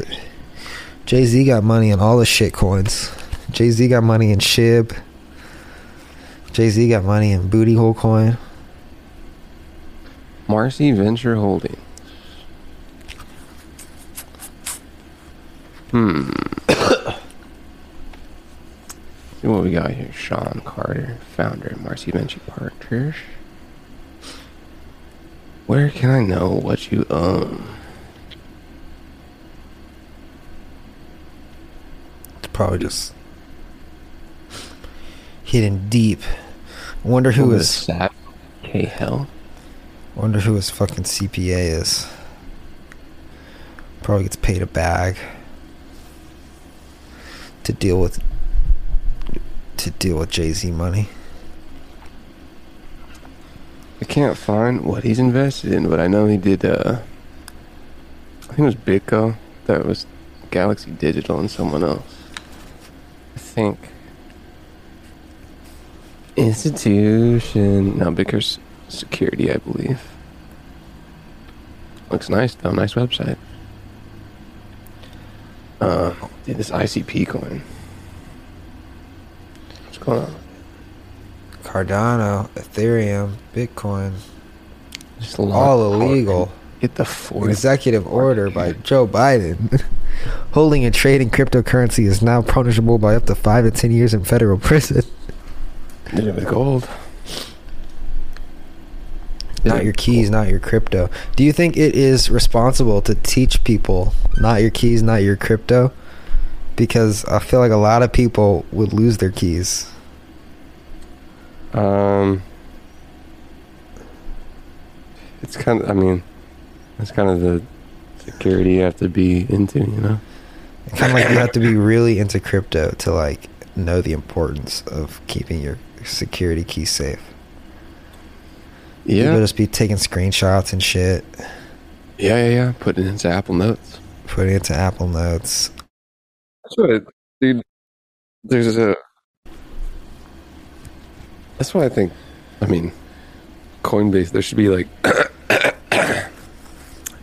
Jay Z got money in all the shit coins. Jay Z got money in Shib. Jay Z got money in Booty Hole Coin. Marcy Venture Holding. Hmm. See what we got here. Shawn Carter, founder of Marcy Venture Partners. Where can I know what you own? It's probably just hidden deep. Wonder who is that? K Hell. wonder who his fucking CPA is. Probably gets paid a bag to deal with to deal with Jay Z money. I can't find what he's invested in, but I know he did. Uh, I think it was BitGo. That was Galaxy Digital and someone else. I think institution. No, BitGo's security, I believe. Looks nice though. Nice website. Uh, this ICP coin. Going on? Cardano, Ethereum, Bitcoin, Just all illegal. Get the fourth. Executive order by Joe Biden. Holding and trading cryptocurrency is now punishable by up to five to ten years in federal prison. Did it with gold. Not your keys, not your crypto. Do you think it is responsible to teach people not your keys, not your crypto? Because I feel like a lot of people would lose their keys. Um, it's kind of. I mean, it's kind of the security you have to be into. You know. Kind of like you have to be really into crypto to like know the importance of keeping your security key safe. Yeah. People just be taking screenshots and shit, Yeah, yeah, yeah. Put it into Apple Notes. putting it into Apple Notes. That's what, dude. There's a. That's why I think. I mean, Coinbase. There should be like.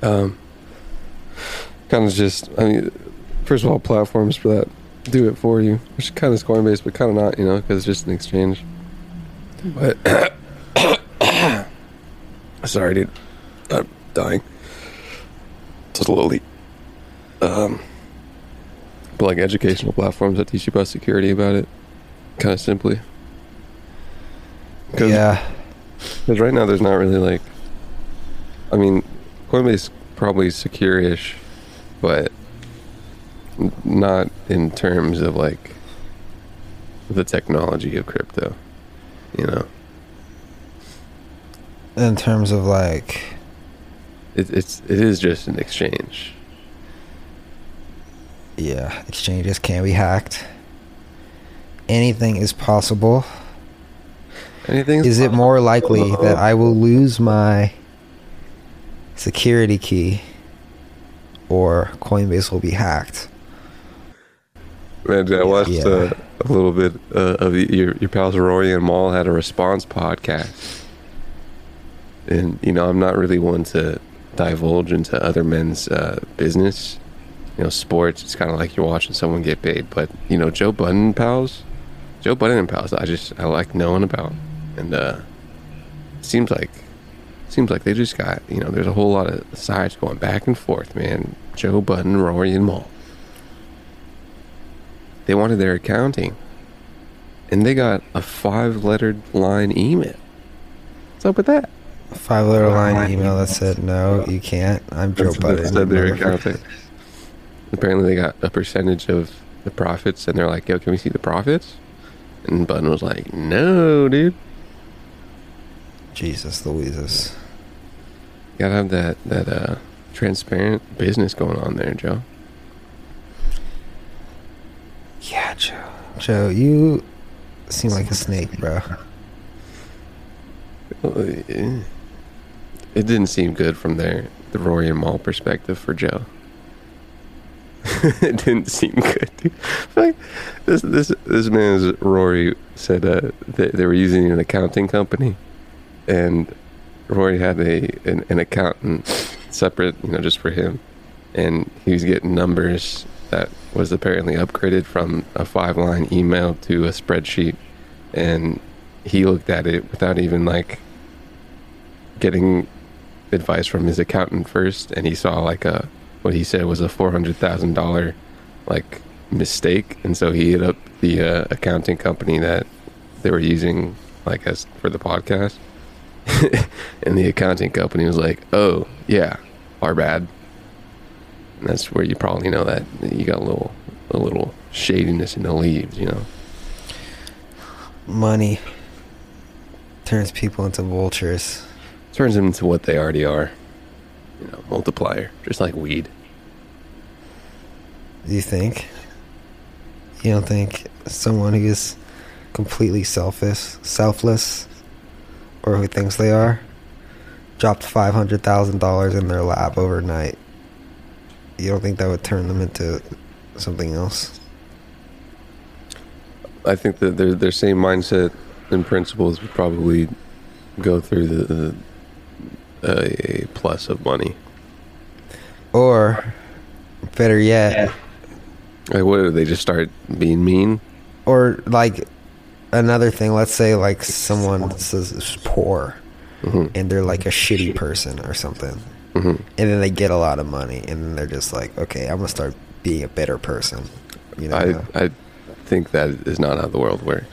um. Kind of just. I mean, first of all, platforms for that do it for you, which kind of is Coinbase, but kind of not. You know, because it's just an exchange. But. Sorry, dude. I'm dying. Slowly. Um. But like educational platforms that teach you about security about it, kind of simply. Cause, Yeah, Because right now there's not really like. I mean, Coinbase probably secure-ish, but not in terms of like the technology of crypto. You know, in terms of like, it, it's it is just an exchange. Yeah, exchanges can be hacked. Anything is possible. Anything? Is it more likely that I will lose my security key or Coinbase will be hacked? Man, I watched Yeah. uh, a little bit uh, of your your pals Rory and Mal had a response podcast, and you know I'm not really one to divulge into other men's uh, business. You know, sports. It's kind of like you're watching someone get paid, but you know Joe Budden pals, Joe Budden and pals. I just I like knowing about, and uh, seems like seems like they just got you know there's a whole lot of sides going back and forth, man. Joe Budden, Rory, and Mal. They wanted their accounting. And they got a five lettered line email. What's up with that? Five letter line email that said, no, you can't. I'm Joe That Budden. said their motherfucker." accounting. Apparently, they got a percentage of the profits, and they're like, "Yo, can we see the profits?" And Budden was like, "No, dude. Jesus Louises. You gotta have that that uh, transparent business going on there, Joe." Yeah, Joe. Joe, you seem like a snake, bro. It didn't seem good from there, the Rory and Mal perspective for Joe. it didn't seem good. Like this, this, this man's Rory said uh, they, they were using an accounting company, and Rory had a an, an accountant separate, you know, just for him, and he was getting numbers that was apparently upgraded from a five line email to a spreadsheet, and he looked at it without even like getting advice from his accountant first, and he saw like a what he said was a four hundred thousand dollar like mistake, and so he hit up the uh, accounting company that they were using like as for the podcast, and the accounting company was like, "Oh yeah, our bad." And that's where you probably know that you got a little a little shadiness in the leaves, you know. Money turns people into vultures. Turns them into what they already are. You know, multiplier, just like weed. Do you think? You don't think someone who is completely selfish, selfless, or who thinks they are, dropped five hundred thousand dollars in their lap overnight? You don't think that would turn them into something else? I think that their their same mindset and principles would probably go through the, the a plus of money. Or, better yet, Like, what do they just start being mean? or like another thing. Let's say like someone says is poor, and they're like a shitty person or something, Mhm. and then they get a lot of money, and then they're just like, okay, I'm gonna start being a better person. You know, I I think that is not how the world works.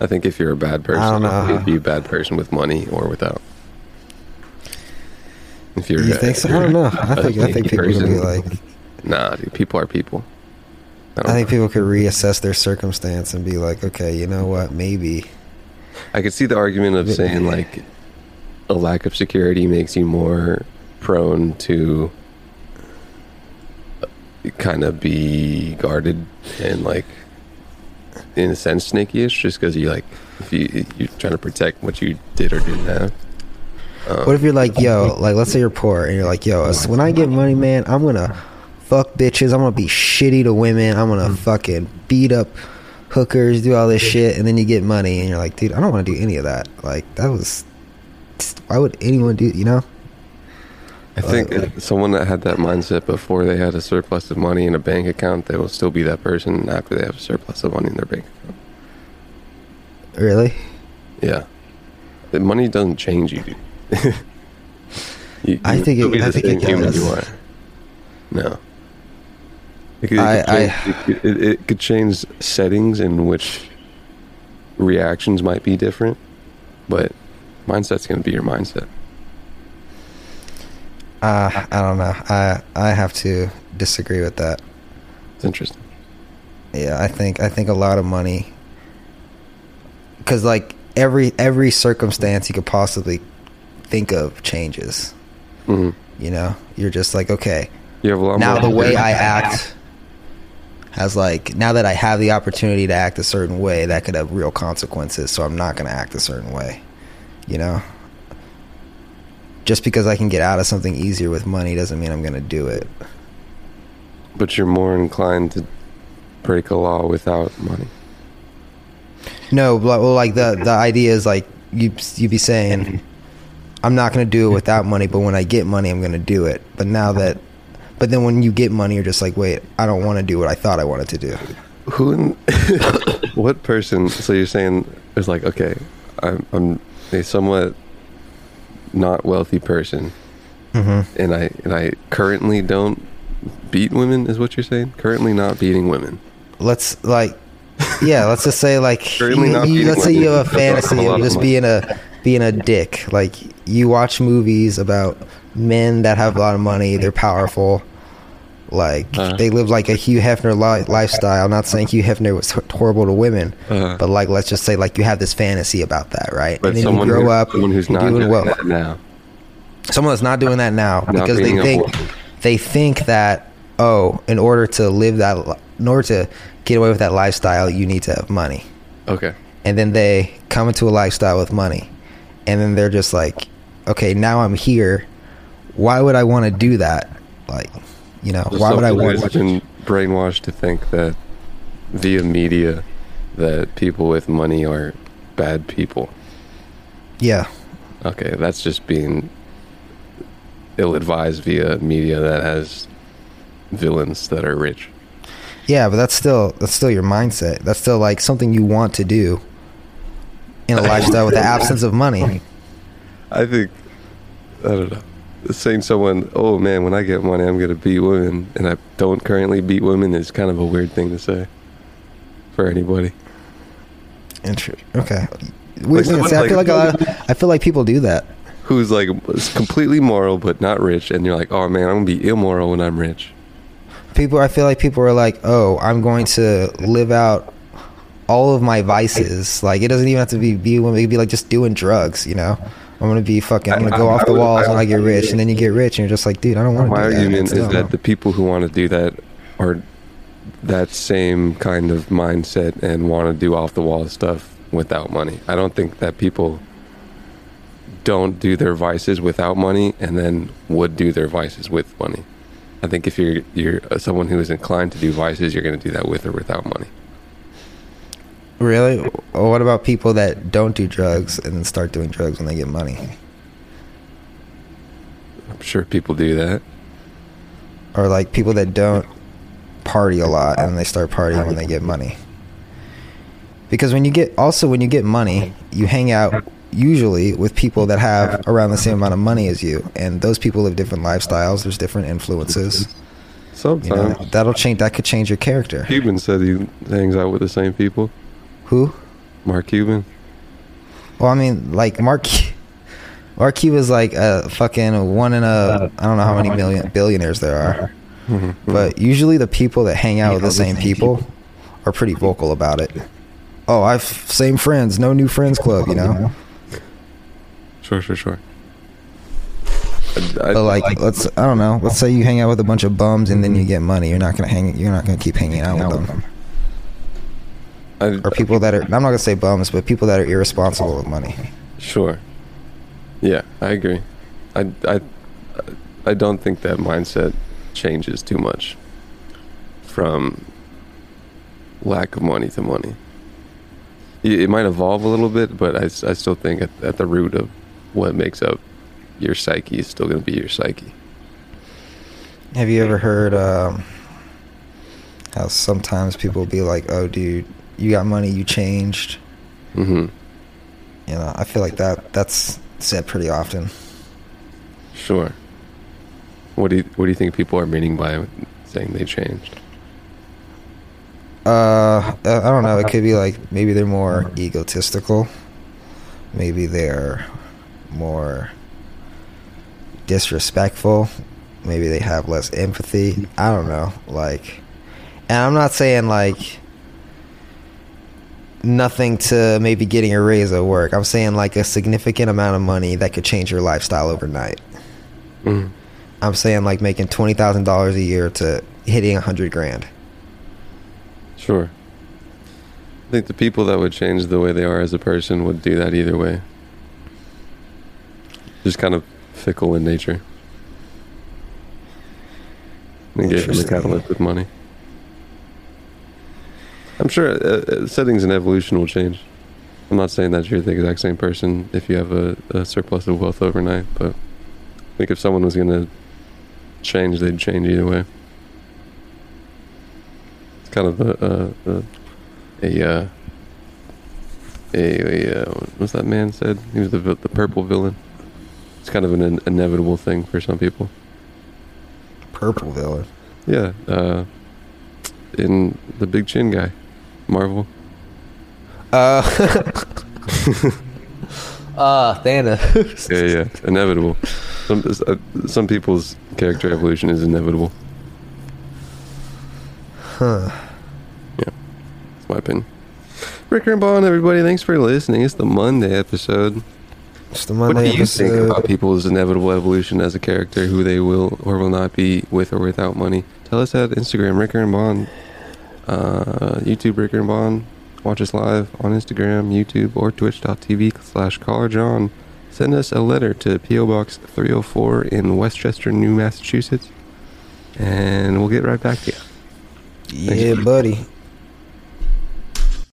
I think if you're a bad person, you'd be a bad person with money or without. If you're, You think so? I don't know. I think- I think people would be like- nah, dude, people are people. I think people could reassess their circumstance and be like, okay, you know what, maybe. I could see the argument of saying like a lack of security makes you more prone to kind of be guarded and like in a sense snaky-ish just because you like if you you're trying to protect what you did or didn't have. Um, What if you're like, yo, like, let's say you're poor, and you're like, yo, when I get money, man, I'm gonna fuck bitches. I'm gonna be shitty to women. I'm gonna hmm. fucking beat up hookers, do all this shit, and then you get money, and you're like, dude, I don't want to do any of that. Like, that was. Why would anyone do? You know? I think if someone that had that mindset before they had a surplus of money in a bank account, they will still be that person after they have a surplus of money in their bank account. Really? Yeah, the money doesn't change you. Dude. you, I think it- I think it does. you are. No. It could, it, I- could change, it, it, it could change settings in which reactions might be different, but mindset's going to be your mindset. Uh, I don't know. I I have to disagree with that. It's interesting. Yeah, I think I think a lot of money because like every every circumstance you could possibly think of changes. Mhm. You know, you're just like, okay, You have a lot now the way. I act as like now that I have the opportunity to act a certain way, that could have real consequences. So I'm not going to act a certain way. You know, just because I can get out of something easier with money doesn't mean I'm going to do it. But you're more inclined to break a law without money. No, well, like the the idea is like you you be saying, I'm not going to do it without money, but when I get money, I'm going to do it. But now that, but then when you get money, you're just like, wait, I don't want to do what I thought I wanted to do. Who, in, what person? So you're saying it's like, okay, I'm, I'm a somewhat not wealthy person, Mhm. and I and I currently don't beat women. Is what you're saying? Currently not beating women. Let's like, yeah, let's just say like, you- not you- let's say you have a fantasy of of just being a being a dick. Like you watch movies about men that have a lot of money, they're powerful. Like Uh-huh. they live like a Hugh Hefner li- lifestyle. I'm not saying Hugh Hefner was h- horrible to women, Uh-huh. but like let's just say like you have this fantasy about that, right? But and then you grow who- up, someone who's not doing well. that now. Someone that's not doing that now Not because they think whore. they think that oh, in order to live that, in order to get away with that lifestyle, you need to have money. Okay. And then they come into a lifestyle with money, and then they're just like, okay, now I'm here. Why would I want to do that? Like, you know, why would I want? who's been brainwashed to think that via media that people with money are bad people. Yeah, Okay, that's just being ill-advised via media that has villains that are rich. yeah, but that's still that's still your mindset. That's still like something you want to do in a lifestyle with the absence of money. I think I don't know. Saying someone, "Oh man, when I get money, I'm gonna beat women," and I don't currently beat women is kind of a weird thing to say for anybody. Inter- okay. Weird to someone. I like- feel like a lot of, I feel like people do that. Who's like completely moral but not rich, and you're like, "Oh man, I'm gonna be immoral when I'm rich." People, I feel like people are like, "Oh, I'm going to live out all of my vices." Like it doesn't even have to be be women. It could be like just doing drugs. You know, I'm gonna be fucking. I'm gonna go off the walls when I get rich, and then you get rich, and you're just like, dude, I don't want to My argument It's is that the people who want to do that are that same kind of mindset and want to do off the wall stuff without money. I don't think that people don't do their vices without money and then would do their vices with money. I think if you're you're uh, someone who is inclined to do vices, you're going to do that with or without money. Really? Or what about people that don't do drugs and then start doing drugs when they get money? I'm sure people do that. Or like people that don't party a lot and they start partying when they get money. Because when you get also when you get money, you hang out usually with people that have around the same amount of money as you and those people live different lifestyles, there's different influences. You know, Sometimes that'll change that could change your character. Cuban said he hangs out with the same people. Who? Mark Cuban. Well, I mean, like Mark, Mark Cuban's like a fucking one in a I don't know how many million billionaires there are, mm-hmm. Mm-hmm. but usually the people that hang out with the same people are pretty vocal about it. Oh, I've same friends, no new friends club, you know. Sure, sure, sure. But like, let's I don't know. Let's say you hang out with a bunch of bums and then you get money. You're not gonna hang. You're not gonna keep hanging out with them. Or people that are. I'm not gonna say bums, but people that are irresponsible with money. Sure. Yeah, I agree. I, I, I don't think that mindset changes too much from lack of money to money. It, it might evolve a little bit, but I, I still think at, at the root of what makes up your psyche is still going to be your psyche. Have you ever heard um, how sometimes people be like, "Oh, dude, you got money, you changed." Mm-hmm. You know, I feel like that that's said pretty often. Sure. What do you What do you think people are meaning by saying they changed? Uh, I don't know. It could be like maybe they're more egotistical. Maybe they're more disrespectful. Maybe they have less empathy. I don't know. Like, and I'm not saying like nothing to maybe getting a raise at work. I'm saying like a significant amount of money that could change your lifestyle overnight. Mm. I'm saying like making twenty thousand dollars a year to hitting a hundred grand. Sure. I think the people that would change the way they are as a person would do that either way. Just kind of fickle in nature. And them the catalyst with money. I'm sure uh, uh, settings and evolution will change. I'm not saying that you're the exact same person if you have a, a surplus of wealth overnight, but I think if someone was going to change, they'd change either way. It's kind of a a a, a, uh, a, a uh, what's that man said? He was the the purple villain. It's kind of an in- inevitable thing for some people. Purple villain. Yeah, uh, in the Big Chin guy, Marvel. Uh, uh, Thanos. Yeah, yeah, inevitable. Some uh, some people's character evolution is inevitable. Huh. Yeah, that's my opinion. Ricker and Bond, everybody, thanks for listening. It's the Monday episode. It's the Monday What do you think episode. about people's inevitable evolution as a character, who they will or will not be with or without money? Tell us at Instagram, Ricker and Bond, uh, YouTube, Ricker and Bond. Watch us live on Instagram, YouTube, or twitch.tv slash caller John. Send us a letter to P.O. Box 304 in Westchester, New Massachusetts, and we'll get right back to you. Yeah, buddy.